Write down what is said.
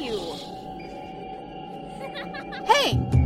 you? hey!